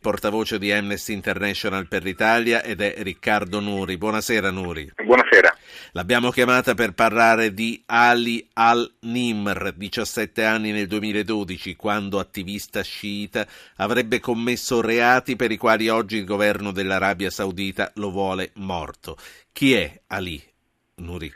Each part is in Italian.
portavoce di Amnesty International per l'Italia ed è Riccardo Nuri. Buonasera Nuri. Buonasera. L'abbiamo chiamata per parlare di Ali al-Nimr, 17 anni nel 2012, quando attivista sciita avrebbe commesso reati per i quali oggi il governo dell'Arabia Saudita lo vuole morto. Chi è Ali Nuri?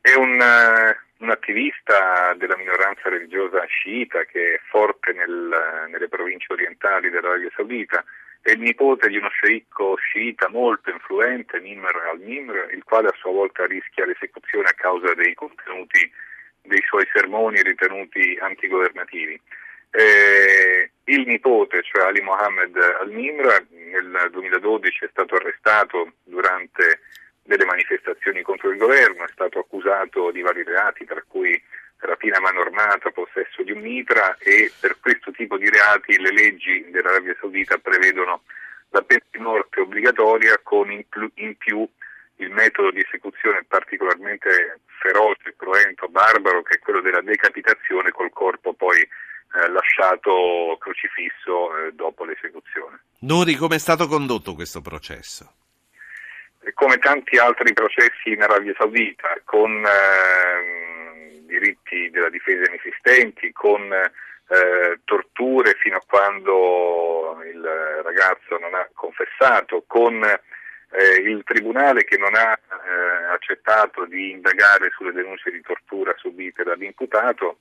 È un, uh, un attivista della minoranza religiosa sciita che è forte nel, nelle province orientali dell'Arabia Saudita. È il nipote di uno sceicco sciita molto influente, Nimr al-Nimr, il quale a sua volta rischia l'esecuzione a causa dei contenuti dei suoi sermoni ritenuti antigovernativi. Eh, il nipote, cioè Ali Mohammed al-Nimr, nel 2012 è stato arrestato durante delle manifestazioni contro il governo, è stato accusato di vari reati, tra cui rapina a mano armata, possesso di un mitra e per questo tipo di reati le leggi dell'Arabia Saudita prevedono la pena di morte obbligatoria con in più il metodo di esecuzione particolarmente feroce, cruento, barbaro che è quello della decapitazione col corpo poi eh, lasciato crocifisso eh, dopo l'esecuzione. Nuri, come è stato condotto questo processo? Come tanti altri processi in Arabia Saudita, con eh, diritti della difesa inesistenti, con eh, torture fino a quando il ragazzo non ha confessato, con eh, il tribunale che non ha eh, accettato di indagare sulle denunce di tortura subite dall'imputato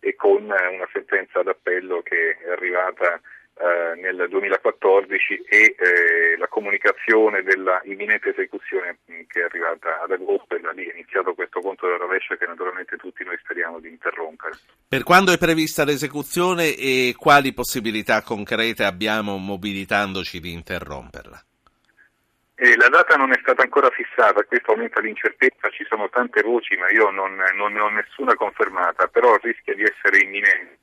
e con una sentenza d'appello che è arrivata eh, nel 2014 e eh, la comunicazione della imminente esecuzione mh, che è arrivata ad agosto e da lì è iniziato questo conto della rovescia che naturalmente tutti noi speriamo di interrompere. Per quando è prevista l'esecuzione e quali possibilità concrete abbiamo mobilitandoci di interromperla? Eh, la data non è stata ancora fissata, questo aumenta l'incertezza, ci sono tante voci ma io non, non ne ho nessuna confermata, però rischia di essere imminente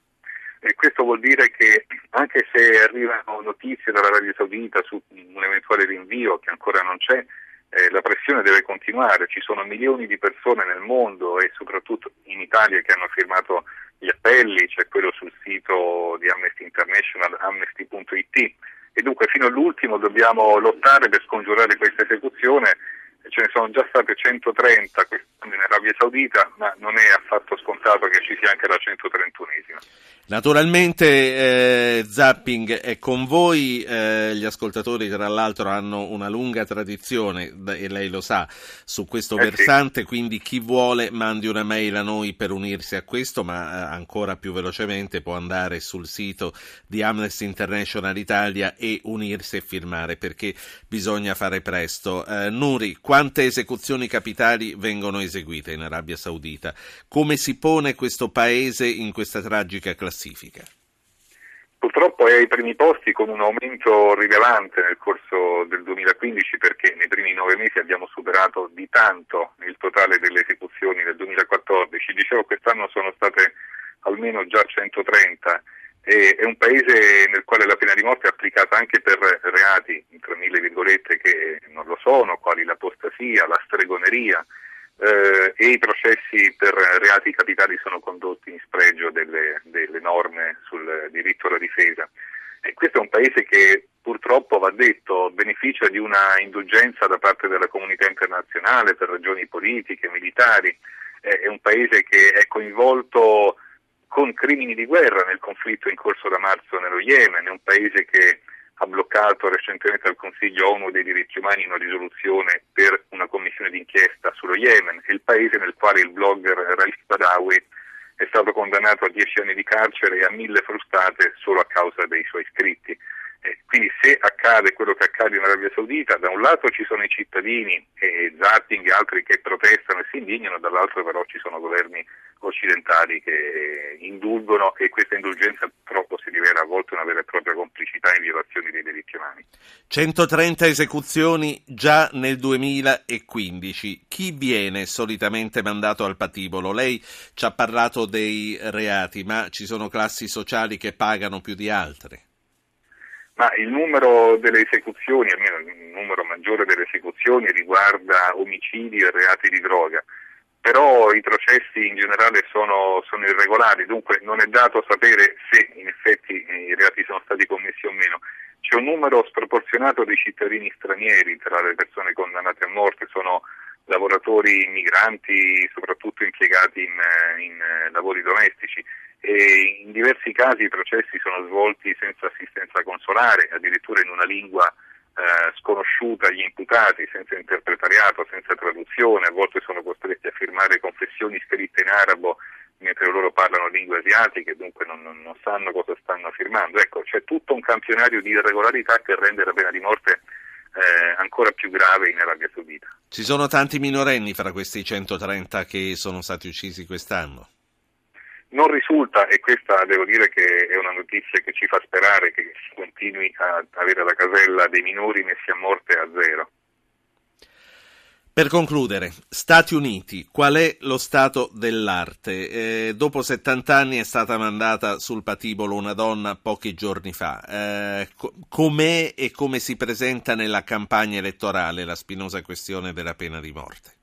e questo vuol dire che anche se arrivano notizie dall'Arabia Saudita su un eventuale rinvio che ancora non c'è, eh, la pressione deve continuare, ci sono milioni di persone nel mondo e soprattutto in Italia che hanno firmato gli appelli, c'è quello sul sito di Amnesty International, amnesty.it e dunque fino all'ultimo dobbiamo lottare per scongiurare questa esecuzione. Ce ne sono già state 130 quest'anno in Arabia Saudita, ma non è affatto scontato che ci sia anche la 131esima. Naturalmente eh, Zapping è con voi, eh, gli ascoltatori tra l'altro hanno una lunga tradizione, e lei lo sa, su questo eh versante, sì. quindi chi vuole mandi una mail a noi per unirsi a questo, ma eh, ancora più velocemente può andare sul sito di Amnesty International Italia e unirsi e firmare, perché bisogna fare presto. Eh, Nuri, quante esecuzioni capitali vengono eseguite in Arabia Saudita? Come si pone questo paese in questa tragica classifica? Purtroppo è ai primi posti con un aumento rilevante nel corso del 2015 perché nei primi nove mesi abbiamo superato di tanto il totale delle esecuzioni del 2014. Dicevo quest'anno sono state almeno già 130 è un paese nel quale la pena di morte è applicata anche per reati, tra mille virgolette, che non lo sono, quali l'apostasia, la stregoneria, eh, e i processi per reati capitali sono condotti in spregio delle, delle norme sul diritto alla difesa. E questo è un paese che purtroppo, va detto, beneficia di una indulgenza da parte della comunità internazionale per ragioni politiche, militari, è un paese che è coinvolto con crimini di guerra nel conflitto in corso da marzo nello Yemen, è un paese che ha bloccato recentemente al Consiglio ONU dei diritti umani una risoluzione per una commissione d'inchiesta sullo Yemen, il paese nel quale il blogger Raif Badawi è stato condannato a dieci anni di carcere e a mille frustate solo a causa dei suoi scritti. Eh, quindi se accade quello che accade in Arabia Saudita, da un lato ci sono i cittadini e Zapping e altri che protestano e si indignano, dall'altro però ci sono governi occidentali che indulgono e questa indulgenza purtroppo si rivela a volte una vera e propria complicità in violazioni dei diritti umani. 130 esecuzioni già nel 2015. Chi viene solitamente mandato al patibolo? Lei ci ha parlato dei reati, ma ci sono classi sociali che pagano più di altre? Ma il numero delle esecuzioni, almeno il numero maggiore delle esecuzioni, riguarda omicidi e reati di droga, però i processi in generale sono, sono, irregolari, dunque non è dato sapere se in effetti i reati sono stati commessi o meno. c'è un numero sproporzionato di cittadini stranieri tra le persone condannate a morte, sono lavoratori migranti, soprattutto impiegati in, in lavori domestici e in diversi casi i processi sono svolti senza assistenza consolare, addirittura in una lingua eh, sconosciuta agli imputati, senza interpretariato, senza traduzione, a volte sono costretti a firmare confessioni scritte in arabo mentre loro parlano lingue asiatiche, dunque non, non, non sanno cosa stanno firmando. Ecco, c'è tutto un campionario di irregolarità che rende la pena di morte eh, ancora più grave in Arabia Saudita. Ci sono tanti minorenni fra questi 130 che sono stati uccisi quest'anno? Non risulta, e questa devo dire che è una notizia che ci fa sperare che si continui a avere la casella dei minori messi a morte a zero. Per concludere, Stati Uniti, qual è lo stato dell'arte? Eh, dopo 70 anni è stata mandata sul patibolo una donna pochi giorni fa. Eh, com'è e come si presenta nella campagna elettorale la spinosa questione della pena di morte?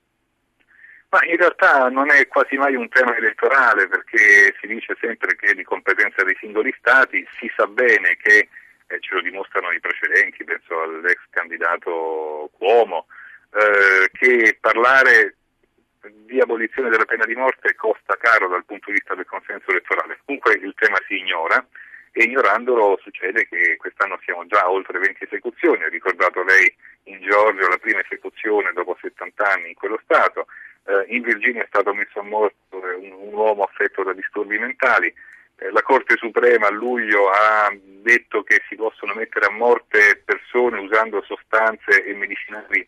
Ma in realtà non è quasi mai un tema elettorale perché si dice sempre che è di competenza dei singoli stati, si sa bene che, eh, ce lo dimostrano i precedenti, penso all'ex candidato Cuomo, eh, che parlare di abolizione della pena di morte costa caro dal punto di vista del consenso elettorale. Comunque il tema si ignora e ignorandolo succede che quest'anno siamo già a oltre 20 esecuzioni, ha ricordato lei in Georgia la prima esecuzione dopo 70 anni in quello Stato, eh, in Virginia è stato messo a morte un, un uomo affetto da disturbi mentali, eh, la Corte Suprema a luglio ha detto che si possono mettere a morte persone usando sostanze e medicinali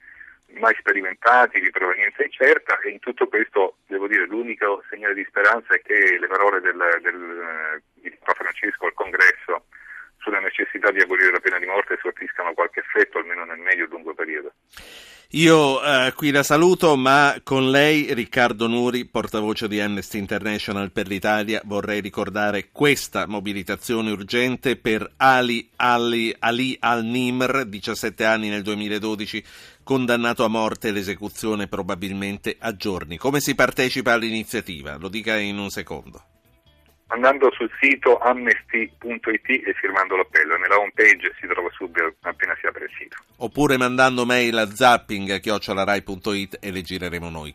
mai sperimentati, di provenienza incerta e in tutto questo devo dire l'unico segnale di speranza è che le parole del, del, di Papa Francesco al Congresso sulla necessità di abolire la pena di morte sortiscano qualche effetto almeno nel medio-lungo periodo. Io eh, qui la saluto, ma con lei, Riccardo Nuri, portavoce di Amnesty International per l'Italia, vorrei ricordare questa mobilitazione urgente per Ali, Ali, Ali al-Nimr, 17 anni nel 2012, condannato a morte e l'esecuzione probabilmente a giorni. Come si partecipa all'iniziativa? Lo dica in un secondo andando sul sito amnesty.it e firmando l'appello. Nella home page si trova subito appena si apre il sito. Oppure mandando mail a zapping.rai.it e le gireremo noi.